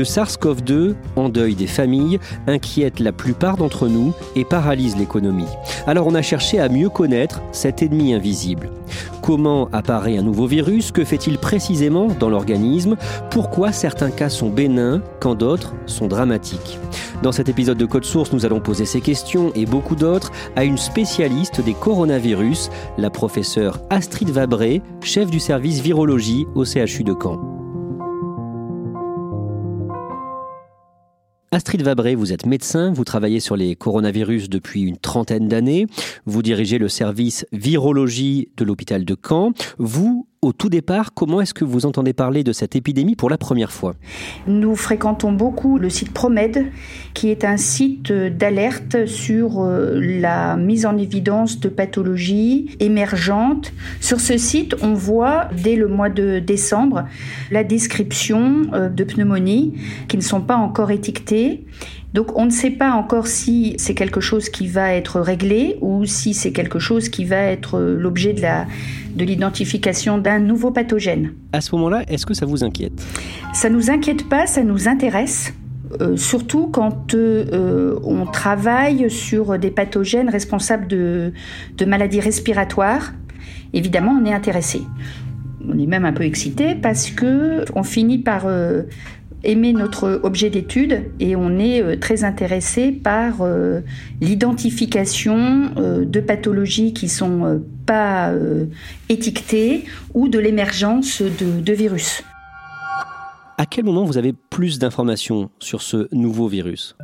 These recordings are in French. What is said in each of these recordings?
Le SARS-CoV-2 endeuille des familles, inquiète la plupart d'entre nous et paralyse l'économie. Alors on a cherché à mieux connaître cet ennemi invisible. Comment apparaît un nouveau virus? Que fait-il précisément dans l'organisme? Pourquoi certains cas sont bénins quand d'autres sont dramatiques? Dans cet épisode de Code Source, nous allons poser ces questions et beaucoup d'autres à une spécialiste des coronavirus, la professeure Astrid Vabré, chef du service virologie au CHU de Caen. Astrid Vabré, vous êtes médecin, vous travaillez sur les coronavirus depuis une trentaine d'années, vous dirigez le service virologie de l'hôpital de Caen. Vous, au tout départ, comment est-ce que vous entendez parler de cette épidémie pour la première fois? Nous fréquentons beaucoup le site Promed, qui est un site d'alerte sur euh, la mise en évidence de pathologies émergentes. Sur ce site, on voit dès le mois de décembre la description euh, de pneumonies qui ne sont pas encore étiquetées donc on ne sait pas encore si c'est quelque chose qui va être réglé ou si c'est quelque chose qui va être l'objet de la de l'identification d'un nouveau pathogène. À ce moment-là, est-ce que ça vous inquiète? Ça nous inquiète pas, ça nous intéresse. Euh, surtout quand euh, on travaille sur des pathogènes responsables de, de maladies respiratoires, évidemment on est intéressé. On est même un peu excité parce que on finit par euh, aimer notre objet d'étude et on est euh, très intéressé par euh, l'identification euh, de pathologies qui sont pas étiquetées ou de l'émergence de, de virus. À quel moment vous avez plus d'informations sur ce nouveau virus?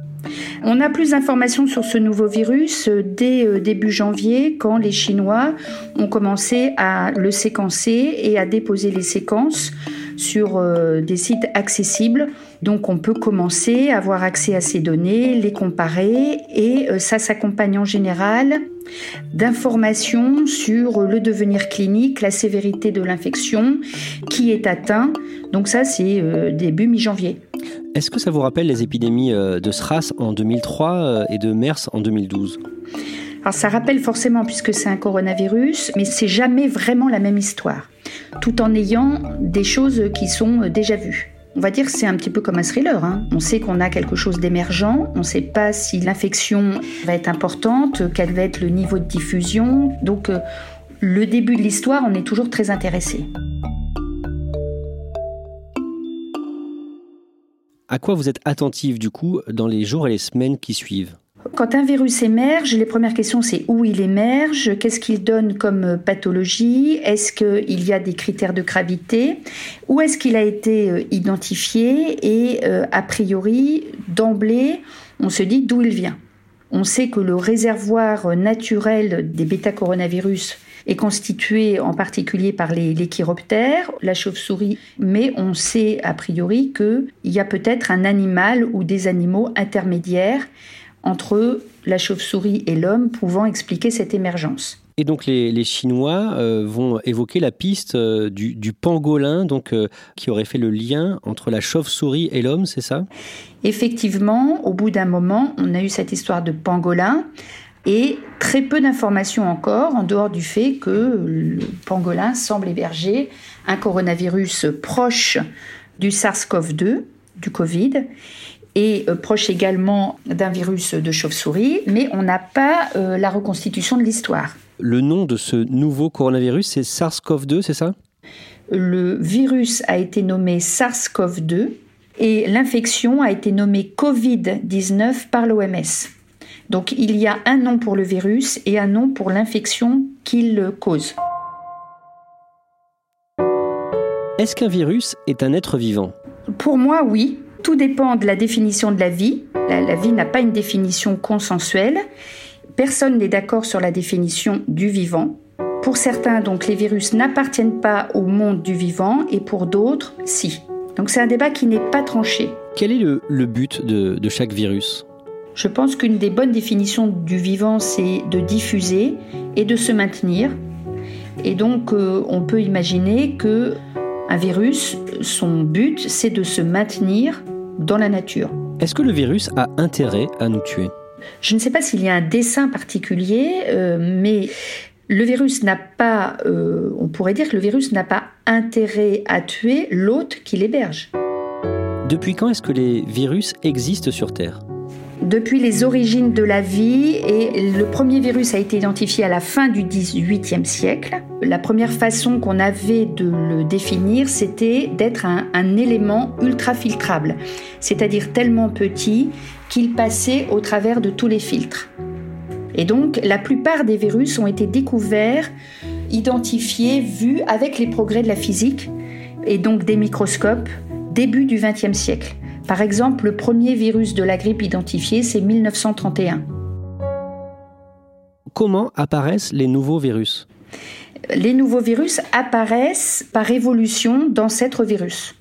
On a plus d'informations sur ce nouveau virus dès début janvier quand les Chinois ont commencé à le séquencer et à déposer les séquences sur euh, des sites accessibles. Donc on peut commencer à avoir accès à ces données, les comparer et euh, ça s'accompagne en général d'informations sur le devenir clinique, la sévérité de l'infection, qui est atteint. Donc ça c'est euh, début mi-janvier. Est-ce que ça vous rappelle les épidémies de SRAS en 2003 et de MERS en 2012 alors ça rappelle forcément puisque c'est un coronavirus, mais c'est jamais vraiment la même histoire, tout en ayant des choses qui sont déjà vues. On va dire que c'est un petit peu comme un thriller. Hein. On sait qu'on a quelque chose d'émergent, on ne sait pas si l'infection va être importante, quel va être le niveau de diffusion. Donc euh, le début de l'histoire, on est toujours très intéressé. À quoi vous êtes attentif du coup dans les jours et les semaines qui suivent? Quand un virus émerge, les premières questions c'est où il émerge, qu'est-ce qu'il donne comme pathologie, est-ce qu'il y a des critères de gravité, où est-ce qu'il a été euh, identifié et euh, a priori d'emblée on se dit d'où il vient. On sait que le réservoir naturel des bêta-coronavirus est constitué en particulier par les, les chiroptères, la chauve-souris, mais on sait a priori qu'il y a peut-être un animal ou des animaux intermédiaires entre la chauve-souris et l'homme pouvant expliquer cette émergence. Et donc les, Chinois euh, vont évoquer la piste euh, du, pangolin, donc euh, qui aurait fait le lien entre la chauve-souris et l'homme, c'est ça? Effectivement, au bout d'un moment, on a eu cette histoire de pangolin et très peu d'informations encore, en dehors du fait que le pangolin semble héberger un coronavirus proche du SARS-CoV-2, du Covid, et euh, proche également d'un virus de chauve-souris, mais on n'a pas euh, la reconstitution de l'histoire. Le nom de ce nouveau coronavirus, c'est SARS-CoV-2, c'est ça? Le virus a été nommé SARS-CoV-2 et l'infection a été nommée Covid-19 par l'OMS. Donc il y a un nom pour le virus et un nom pour l'infection qu'il cause. Est-ce qu'un virus est un être vivant? Pour moi, oui tout dépend de la définition de la vie. La, vie n'a pas une définition consensuelle. Personne n'est d'accord sur la définition du vivant. Pour certains, donc, les virus n'appartiennent pas au monde du vivant et pour d'autres, si. Donc c'est un débat qui n'est pas tranché. Quel est le, but de chaque virus? Je pense qu'une des bonnes définitions du vivant, c'est de diffuser et de se maintenir. Et donc, euh, on peut imaginer que un virus, son but, c'est de se maintenir dans la nature. Est-ce que le virus a intérêt à nous tuer? Je ne sais pas s'il y a un dessin particulier, euh, mais le virus n'a pas, euh, on pourrait dire que le virus n'a pas intérêt à tuer l'hôte qui l'héberge. Depuis quand est-ce que les virus existent sur Terre? Depuis les origines de la vie et le premier virus a été identifié à la fin du XVIIIe siècle. La première façon qu'on avait de le définir, c'était d'être un, un, élément ultrafiltrable, c'est-à-dire tellement petit qu'il passait au travers de tous les filtres. Et donc la plupart des virus ont été découverts, identifiés, vus avec les progrès de la physique et donc des microscopes début du XXe siècle. Par exemple, le premier virus de la grippe identifié, c'est 1931. Comment apparaissent les nouveaux virus? Les nouveaux virus apparaissent par évolution d'ancêtres virus.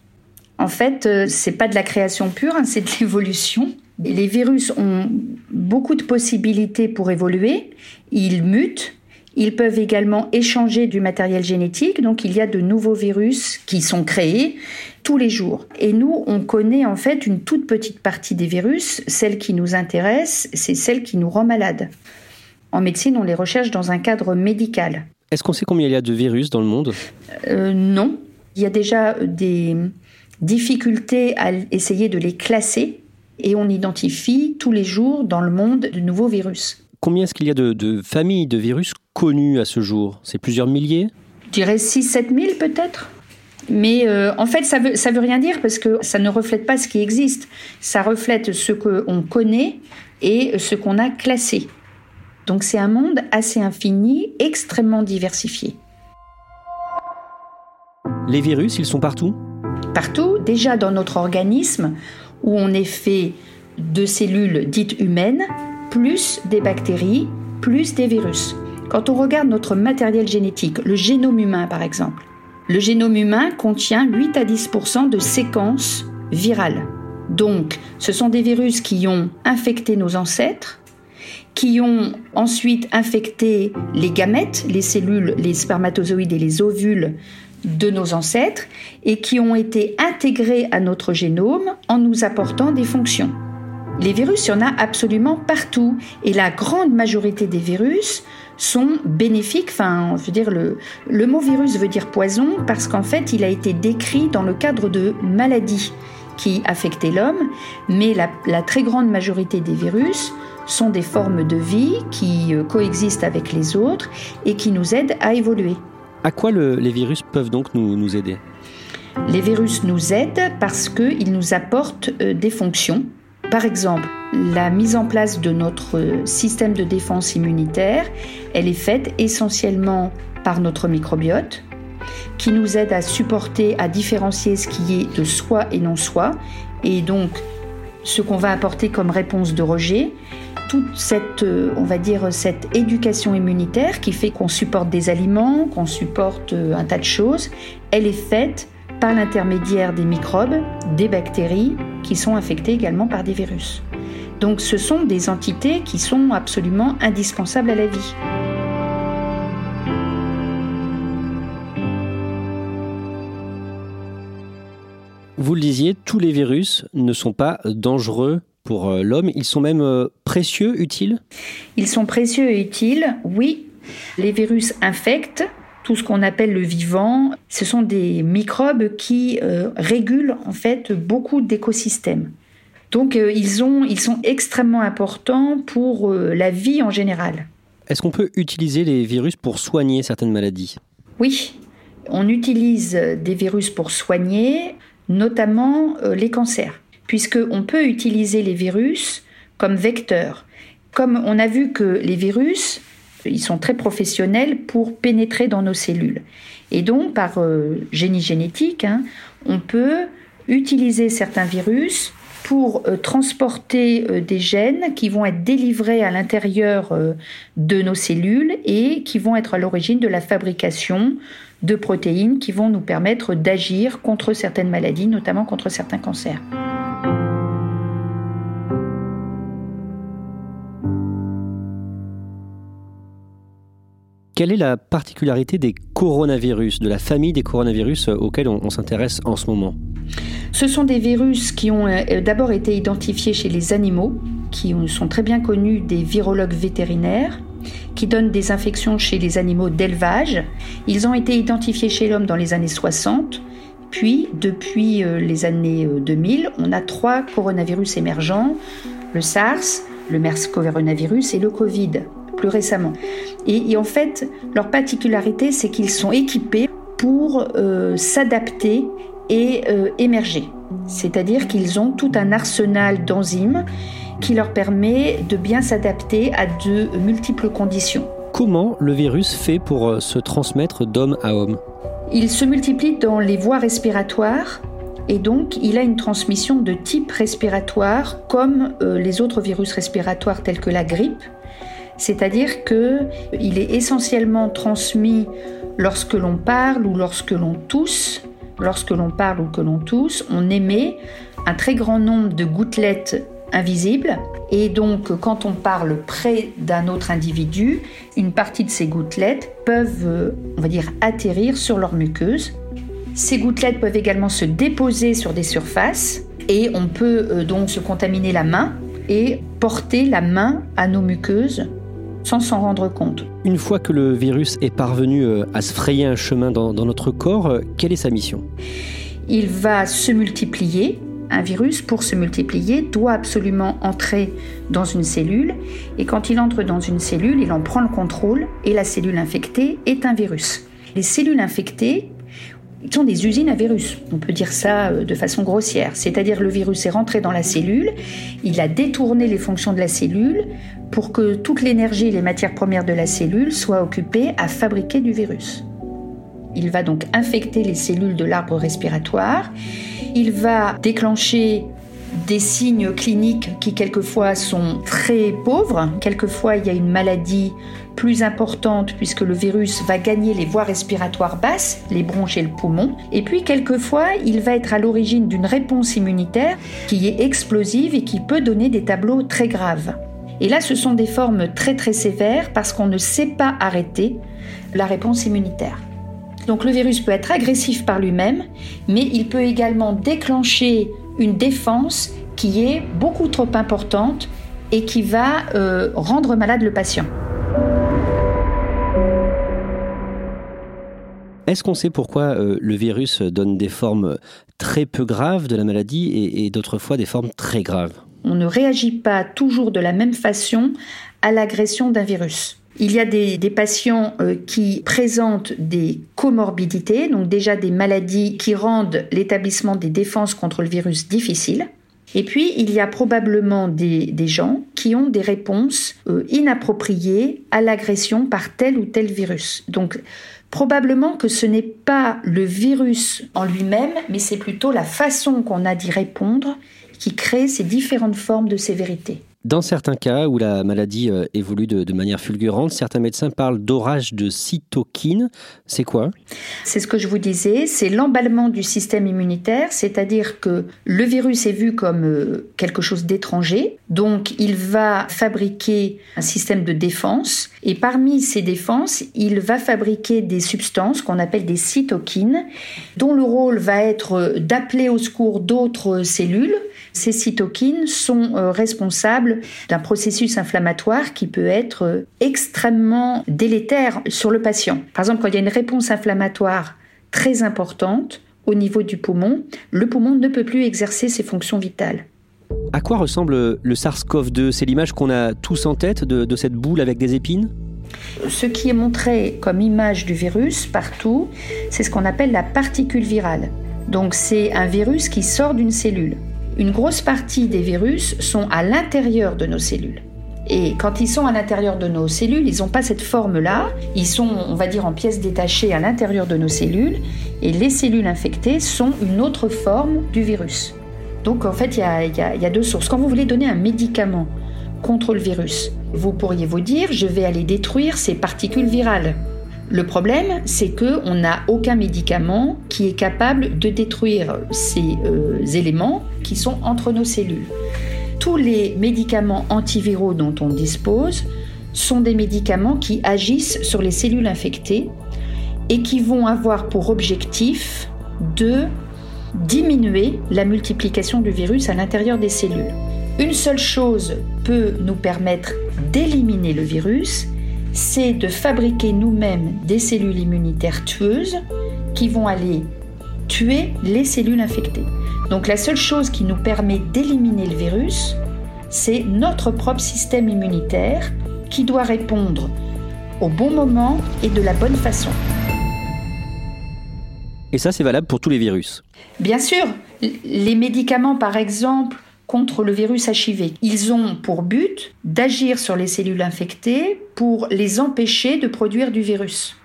En fait, euh, c'est pas de la création pure, hein, c'est de l'évolution. Les virus ont beaucoup de possibilités pour évoluer. Ils mutent, ils peuvent également échanger du matériel génétique, donc il y a de nouveaux virus qui sont créés tous les jours. Et nous, on connaît en fait une toute petite partie des virus. Celle qui nous intéresse, c'est celle qui nous rend malade. En médecine, on les recherche dans un cadre médical. Est-ce qu'on sait combien il y a de virus dans le monde? Euh, Non. Il y a déjà des difficultés à essayer de les classer et on identifie tous les jours dans le monde de nouveaux virus. Combien est-ce qu'il y a de, familles de virus connues à ce jour? C'est plusieurs milliers? Je dirais 6-7 000 peut-être? Mais euh, en fait, ça veut, ça veut rien dire parce que ça ne reflète pas ce qui existe. Ça reflète ce qu'on connaît et ce qu'on a classé. Donc c'est un monde assez infini, extrêmement diversifié. Les virus, ils sont partout? Partout, déjà dans notre organisme, où on est fait de cellules dites humaines, plus des bactéries, plus des virus. Quand on regarde notre matériel génétique, le génome humain par exemple, le génome humain contient 8 à 10% de séquences virales. Donc, ce sont des virus qui ont infecté nos ancêtres, qui ont ensuite infecté les gamètes, les cellules, les spermatozoïdes et les ovules de nos ancêtres, et qui ont été intégrés à notre génome en nous apportant des fonctions. Les virus, il y en a absolument partout. Et la grande majorité des virus sont bénéfiques. Enfin, je veux dire, le, le mot virus veut dire poison parce qu'en fait, il a été décrit dans le cadre de maladies qui affectaient l'homme. Mais la, la très grande majorité des virus sont des formes de vie qui euh, coexistent avec les autres et qui nous aident à évoluer. À quoi les virus peuvent donc nous, nous aider? Les virus nous aident parce qu'ils nous apportent euh, des fonctions par exemple, la mise en place de notre système de défense immunitaire, elle est faite essentiellement par notre microbiote, qui nous aide à supporter, à différencier ce qui est de soi et non soi, et donc ce qu'on va apporter comme réponse de rejet. Toute cette, euh, on va dire, cette éducation immunitaire qui fait qu'on supporte des aliments, qu'on supporte euh, un tas de choses, elle est faite par l'intermédiaire des microbes, des bactéries qui sont infectées également par des virus. Donc ce sont des entités qui sont absolument indispensables à la vie. Vous le disiez, tous les virus ne sont pas dangereux pour euh, l'homme, ils sont même euh, précieux, utiles? Ils sont précieux et utiles, oui. Les virus infectent, tout ce qu'on appelle le vivant. Ce sont des microbes qui euh, régulent en fait beaucoup d'écosystèmes. Donc euh, ils, ont, ils sont extrêmement importants pour euh, la vie en général. Est-ce qu'on peut utiliser les virus pour soigner certaines maladies? Oui, on utilise des virus pour soigner, notamment les cancers, puisqu'on peut utiliser les virus comme vecteurs. Comme on a vu que les virus ils sont très professionnels pour pénétrer dans nos cellules. Et donc, par euh, génie génétique, hein, on peut utiliser certains virus pour euh, transporter euh, des gènes qui vont être délivrés à l'intérieur de nos cellules et qui vont être à l'origine de la fabrication de protéines qui vont nous permettre d'agir contre certaines maladies, notamment contre certains cancers. Quelle est la particularité des coronavirus, de la famille des coronavirus auxquels on, s'intéresse en ce moment? Ce sont des virus qui ont euh, d'abord été identifiés chez les animaux, qui sont très bien connus des virologues vétérinaires, qui donnent des infections chez les animaux d'élevage. Ils ont été identifiés chez l'homme dans les années 60. Puis, depuis euh, les années 2000, euh, on a trois coronavirus émergents, le SARS, le MERS-coronavirus et le Covid plus récemment. Et, en fait, leur particularité, c'est qu'ils sont équipés pour euh, s'adapter et euh, émerger. C'est-à-dire qu'ils ont tout un arsenal d'enzymes qui leur permet de bien s'adapter à de multiples conditions. Comment le virus fait pour euh, se transmettre d'homme à homme? Il se multiplie dans les voies respiratoires et donc il a une transmission de type respiratoire comme les autres virus respiratoires tels que la grippe c'est-à-dire qu'il est essentiellement transmis lorsque l'on parle ou lorsque l'on tousse. Lorsque l'on parle ou que l'on tousse, on émet un très grand nombre de gouttelettes invisibles. Et donc, quand on parle près d'un autre individu, une partie de ces gouttelettes peuvent, on va dire, atterrir sur leur muqueuse. Ces gouttelettes peuvent également se déposer sur des surfaces et on peut euh, donc se contaminer la main et porter la main à nos muqueuses sans s'en rendre compte. Une fois que le virus est parvenu euh, à se frayer un chemin dans, notre corps, euh, quelle est sa mission? Il va se multiplier. Un virus, pour se multiplier, doit absolument entrer dans une cellule. Et quand il entre dans une cellule, il en prend le contrôle et la cellule infectée est un virus. Les cellules infectées sont des usines à virus. On peut dire ça euh, de façon grossière. C'est-à-dire le virus est rentré dans la cellule, il a détourné les fonctions de la cellule pour que toute l'énergie et les matières premières de la cellule soient occupées à fabriquer du virus. Il va donc infecter les cellules de l'arbre respiratoire. Il va déclencher des signes cliniques qui quelquefois sont très pauvres. Quelquefois, il y a une maladie plus importante puisque le virus va gagner les voies respiratoires basses, les bronches et le poumon. Et puis, quelquefois, il va être à l'origine d'une réponse immunitaire qui est explosive et qui peut donner des tableaux très graves. Et là, ce sont des formes très très sévères parce qu'on ne sait pas arrêter la réponse immunitaire. Donc le virus peut être agressif par lui-même, mais il peut également déclencher une défense qui est beaucoup trop importante et qui va euh, rendre malade le patient. Est-ce qu'on sait pourquoi euh, le virus donne des formes très peu graves de la maladie et, et d'autres fois des formes très graves? On ne réagit pas toujours de la même façon à l'agression d'un virus. Il y a des, patients euh, qui présentent des comorbidités, donc déjà des maladies qui rendent l'établissement des défenses contre le virus difficile. Et puis, il y a probablement des, gens qui ont des réponses euh, inappropriées à l'agression par tel ou tel virus. Donc, probablement que ce n'est pas le virus en lui-même, mais c'est plutôt la façon qu'on a d'y répondre qui crée ces différentes formes de sévérité. Dans certains cas où la maladie euh, évolue de, manière fulgurante, certains médecins parlent d'orage de cytokines. C'est quoi? C'est ce que je vous disais, c'est l'emballement du système immunitaire, c'est-à-dire que le virus est vu comme euh, quelque chose d'étranger, donc il va fabriquer un système de défense, et parmi ces défenses, il va fabriquer des substances qu'on appelle des cytokines, dont le rôle va être d'appeler au secours d'autres cellules ces cytokines sont euh, responsables d'un processus inflammatoire qui peut être euh, extrêmement délétère sur le patient. Par exemple, quand il y a une réponse inflammatoire très importante au niveau du poumon, le poumon ne peut plus exercer ses fonctions vitales. À quoi ressemble le SARS-CoV-2 C'est l'image qu'on a tous en tête de, de cette boule avec des épines? Ce qui est montré comme image du virus partout, c'est ce qu'on appelle la particule virale. Donc c'est un virus qui sort d'une cellule une grosse partie des virus sont à l'intérieur de nos cellules. Et quand ils sont à l'intérieur de nos cellules, ils n'ont pas cette forme-là. Ils sont, on va dire, en pièces détachées à l'intérieur de nos cellules. Et les cellules infectées sont une autre forme du virus. Donc en fait, il y a, deux sources. Quand vous voulez donner un médicament contre le virus, vous pourriez vous dire, je vais aller détruire ces particules virales. Le problème, c'est qu'on n'a aucun médicament qui est capable de détruire ces euh, éléments qui sont entre nos cellules tous les médicaments antiviraux dont on dispose sont des médicaments qui agissent sur les cellules infectées et qui vont avoir pour objectif de diminuer la multiplication du virus à l'intérieur des cellules. Une seule chose peut nous permettre d'éliminer le virus, c'est de fabriquer nous-mêmes des cellules immunitaires tueuses qui vont aller tuer les cellules infectées. Donc la seule chose qui nous permet d'éliminer le virus, c'est notre propre système immunitaire qui doit répondre au bon moment et de la bonne façon. Et ça, c'est valable pour tous les virus? Bien sûr. Les médicaments, par exemple, contre le virus HIV, ils ont pour but d'agir sur les cellules infectées pour les empêcher de produire du virus.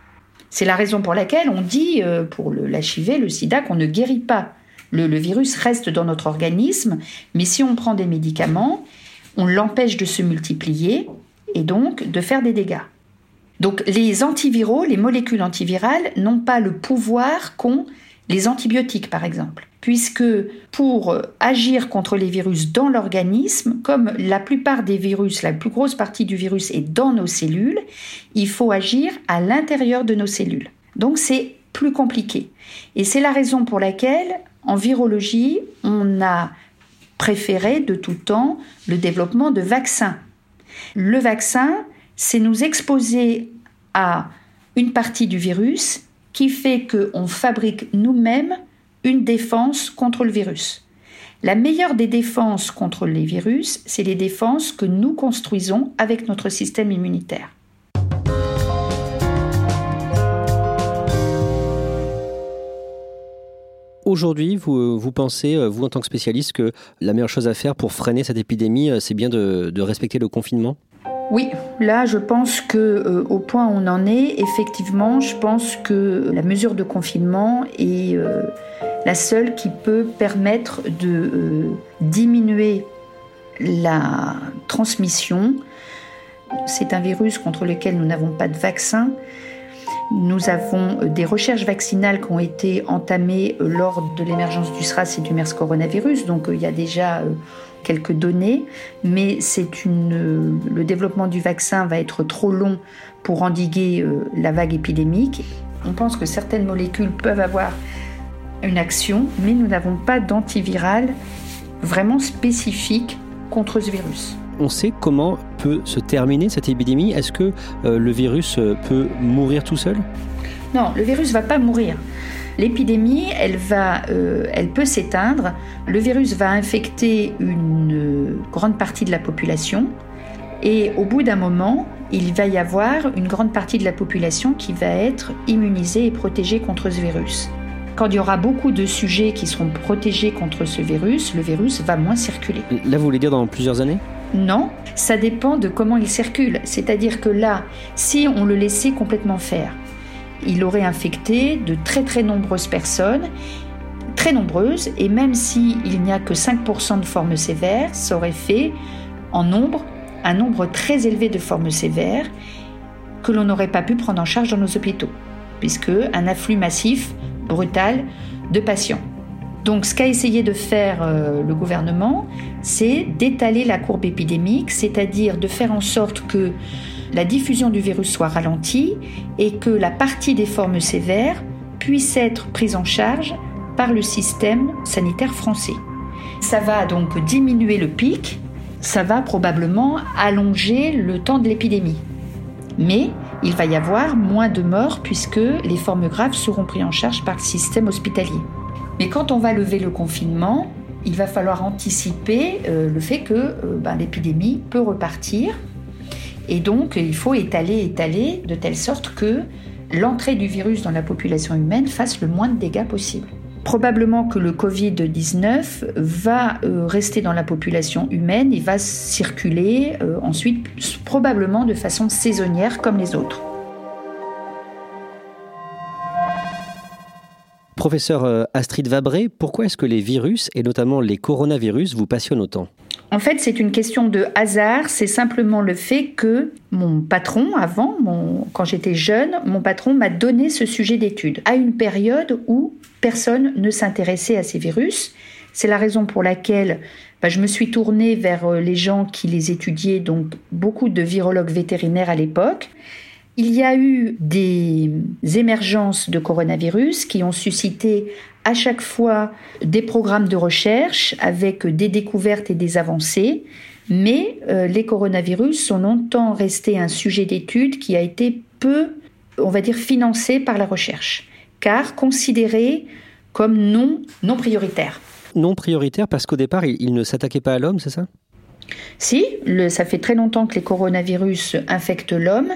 C'est la raison pour laquelle on dit euh, pour l'HIV, le sida, qu'on ne guérit pas le, virus reste dans notre organisme, mais si on prend des médicaments, on l'empêche de se multiplier et donc de faire des dégâts. Donc les antiviraux, les molécules antivirales n'ont pas le pouvoir qu'ont les antibiotiques par exemple, puisque pour agir contre les virus dans l'organisme, comme la plupart des virus, la plus grosse partie du virus est dans nos cellules, il faut agir à l'intérieur de nos cellules. Donc c'est plus compliqué. Et c'est la raison pour laquelle en virologie, on a préféré de tout temps le développement de vaccins. Le vaccin, c'est nous exposer à une partie du virus qui fait qu'on fabrique nous-mêmes une défense contre le virus. La meilleure des défenses contre les virus, c'est les défenses que nous construisons avec notre système immunitaire. Aujourd'hui, vous, pensez, euh, vous en tant que spécialiste, que la meilleure chose à faire pour freiner cette épidémie, euh, c'est bien de, respecter le confinement? Oui, là je pense que euh, au point où on en est, effectivement, je pense que la mesure de confinement est la seule qui peut permettre de diminuer la transmission. C'est un virus contre lequel nous n'avons pas de vaccin. Nous avons euh, des recherches vaccinales qui ont été entamées euh, lors de l'émergence du SRAS et du MERS coronavirus, donc euh, il y a déjà quelques données, mais c'est une, le développement du vaccin va être trop long pour endiguer la vague épidémique. On pense que certaines molécules peuvent avoir une action, mais nous n'avons pas d'antiviral vraiment spécifique contre ce virus on sait comment peut se terminer cette épidémie Est-ce que euh, le virus euh, peut mourir tout seul? Non, le virus ne va pas mourir. L'épidémie, elle, va, euh, elle peut s'éteindre. Le virus va infecter une grande partie de la population. Et au bout d'un moment, il va y avoir une grande partie de la population qui va être immunisée et protégée contre ce virus. Quand il y aura beaucoup de sujets qui seront protégés contre ce virus, le virus va moins circuler. Là, vous voulez dire dans plusieurs années? Non, ça dépend de comment il circule. C'est-à-dire que là, si on le laissait complètement faire, il aurait infecté de très très nombreuses personnes, très nombreuses, et même s'il n'y a que 5% de formes sévères, ça aurait fait en nombre un nombre très élevé de formes sévères que l'on n'aurait pas pu prendre en charge dans nos hôpitaux, puisque un afflux massif, brutal, de patients. Donc ce qu'a essayé de faire euh, le gouvernement, c'est d'étaler la courbe épidémique, c'est-à-dire de faire en sorte que la diffusion du virus soit ralentie et que la partie des formes sévères puisse être prise en charge par le système sanitaire français. Ça va donc diminuer le pic, ça va probablement allonger le temps de l'épidémie. Mais il va y avoir moins de morts puisque les formes graves seront prises en charge par le système hospitalier. Mais quand on va lever le confinement, il va falloir anticiper euh, le fait que euh, ben, l'épidémie peut repartir. Et donc, il faut étaler, étaler, de telle sorte que l'entrée du virus dans la population humaine fasse le moins de dégâts possible. probablement que le Covid-19 va euh, rester dans la population humaine et va circuler euh, ensuite probablement de façon saisonnière comme les autres. Professeur euh, Astrid Vabré, pourquoi est-ce que les virus, et notamment les coronavirus, vous passionnent autant? En fait, c'est une question de hasard. C'est simplement le fait que mon patron, avant, quand j'étais jeune, mon patron m'a donné ce sujet d'étude à une période où personne ne s'intéressait à ces virus. C'est la raison pour laquelle bah, je me suis tournée vers euh, les gens qui les étudiaient, donc beaucoup de virologues vétérinaires à l'époque. Il y a eu des émergences de coronavirus qui ont suscité à chaque fois des programmes de recherche avec des découvertes et des avancées, mais euh, les coronavirus sont longtemps restés un sujet d'étude qui a été peu, on va dire, financé par la recherche, car considéré comme non, non prioritaire. Non prioritaire parce qu'au départ, il, ne s'attaquait pas à l'homme, c'est ça? Si, ça fait très longtemps que les coronavirus infectent l'homme,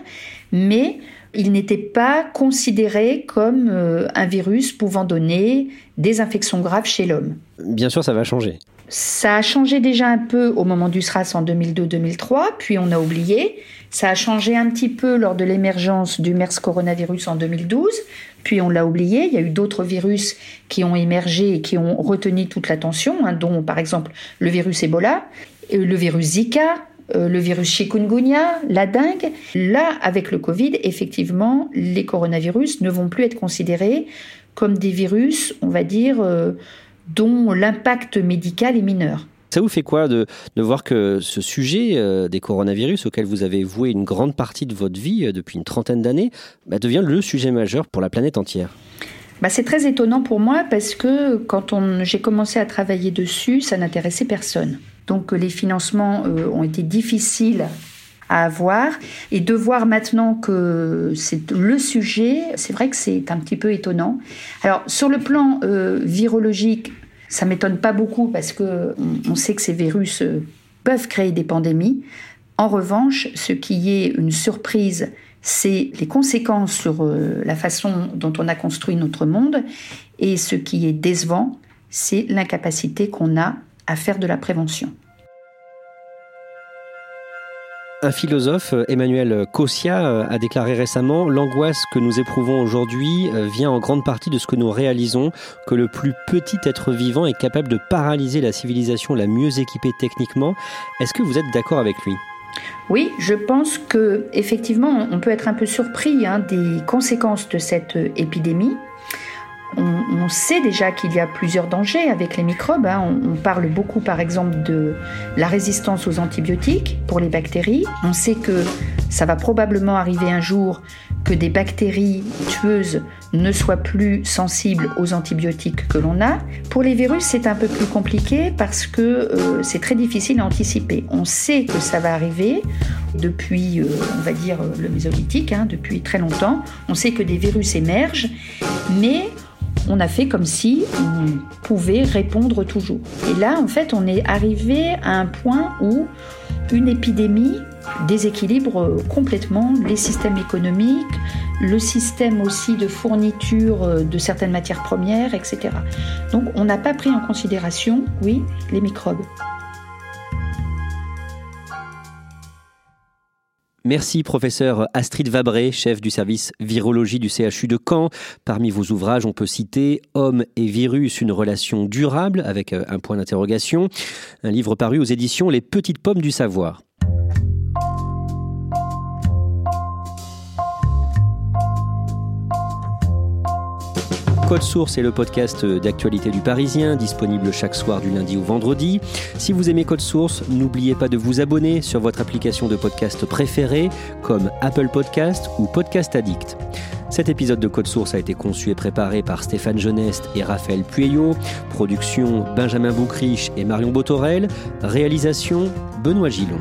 mais il n'était pas considéré comme euh, un virus pouvant donner des infections graves chez l'homme. Bien sûr, ça va changer. Ça a changé déjà un peu au moment du SRAS en 2002-2003, puis on a oublié. Ça a changé un petit peu lors de l'émergence du MERS coronavirus en 2012, puis on l'a oublié. Il y a eu d'autres virus qui ont émergé et qui ont retenu toute l'attention, hein, dont par exemple le virus Ebola, le virus Zika, euh, le virus chikungunya, la dengue. Là, avec le Covid, effectivement, les coronavirus ne vont plus être considérés comme des virus, on va dire, euh, dont l'impact médical est mineur. Ça vous fait quoi de, voir que ce sujet euh, des coronavirus, auquel vous avez voué une grande partie de votre vie depuis une trentaine d'années, bah, devient le sujet majeur pour la planète entière? Bah, c'est très étonnant pour moi parce que quand j'ai commencé à travailler dessus, ça n'intéressait personne. Donc les financements euh, ont été difficiles à avoir. Et de voir maintenant que c'est le sujet, c'est vrai que c'est un petit peu étonnant. Alors sur le plan euh, virologique, ça m'étonne pas beaucoup parce que on, sait que ces virus euh, peuvent créer des pandémies. En revanche, ce qui est une surprise, c'est les conséquences sur la façon dont on a construit notre monde. Et ce qui est décevant, c'est l'incapacité qu'on a à faire de la prévention. Un philosophe, Emmanuel Kossia, a déclaré récemment L'angoisse que nous éprouvons aujourd'hui euh, vient en grande partie de ce que nous réalisons, que le plus petit être vivant est capable de paralyser la civilisation la mieux équipée techniquement. Est-ce que vous êtes d'accord avec lui? Oui, je pense que effectivement, on peut être un peu surpris hein, des conséquences de cette euh, épidémie on, sait déjà qu'il y a plusieurs dangers avec les microbes. Hein. On, parle beaucoup, par exemple, de la résistance aux antibiotiques pour les bactéries. On sait que ça va probablement arriver un jour que des bactéries tueuses ne soient plus sensibles aux antibiotiques que l'on a. Pour les virus, c'est un peu plus compliqué parce que euh, c'est très difficile à anticiper. On sait que ça va arriver depuis, euh, on va dire, le mésolithique, hein, depuis très longtemps. On sait que des virus émergent, mais on a fait comme si on pouvait répondre toujours. Et là, en fait, on est arrivé à un point où une épidémie déséquilibre complètement les systèmes économiques, le système aussi de fourniture de certaines matières premières, etc. Donc on n'a pas pris en considération, oui, les microbes. Merci professeur Astrid Vabré, chef du service virologie du CHU de Caen. Parmi vos ouvrages, on peut citer Homme et virus, une relation durable avec euh, un point d'interrogation, un livre paru aux éditions Les Petites Pommes du Savoir. Code Source est le podcast d'actualité du Parisien, disponible chaque soir du lundi au vendredi. Si vous aimez Code Source, n'oubliez pas de vous abonner sur votre application de podcast préférée, comme Apple Podcast ou Podcast Addict. Cet épisode de Code Source a été conçu et préparé par Stéphane Geneste et Raphaël Pueyo. Production Benjamin Boucriche et Marion Botorel. Réalisation Benoît Gillon.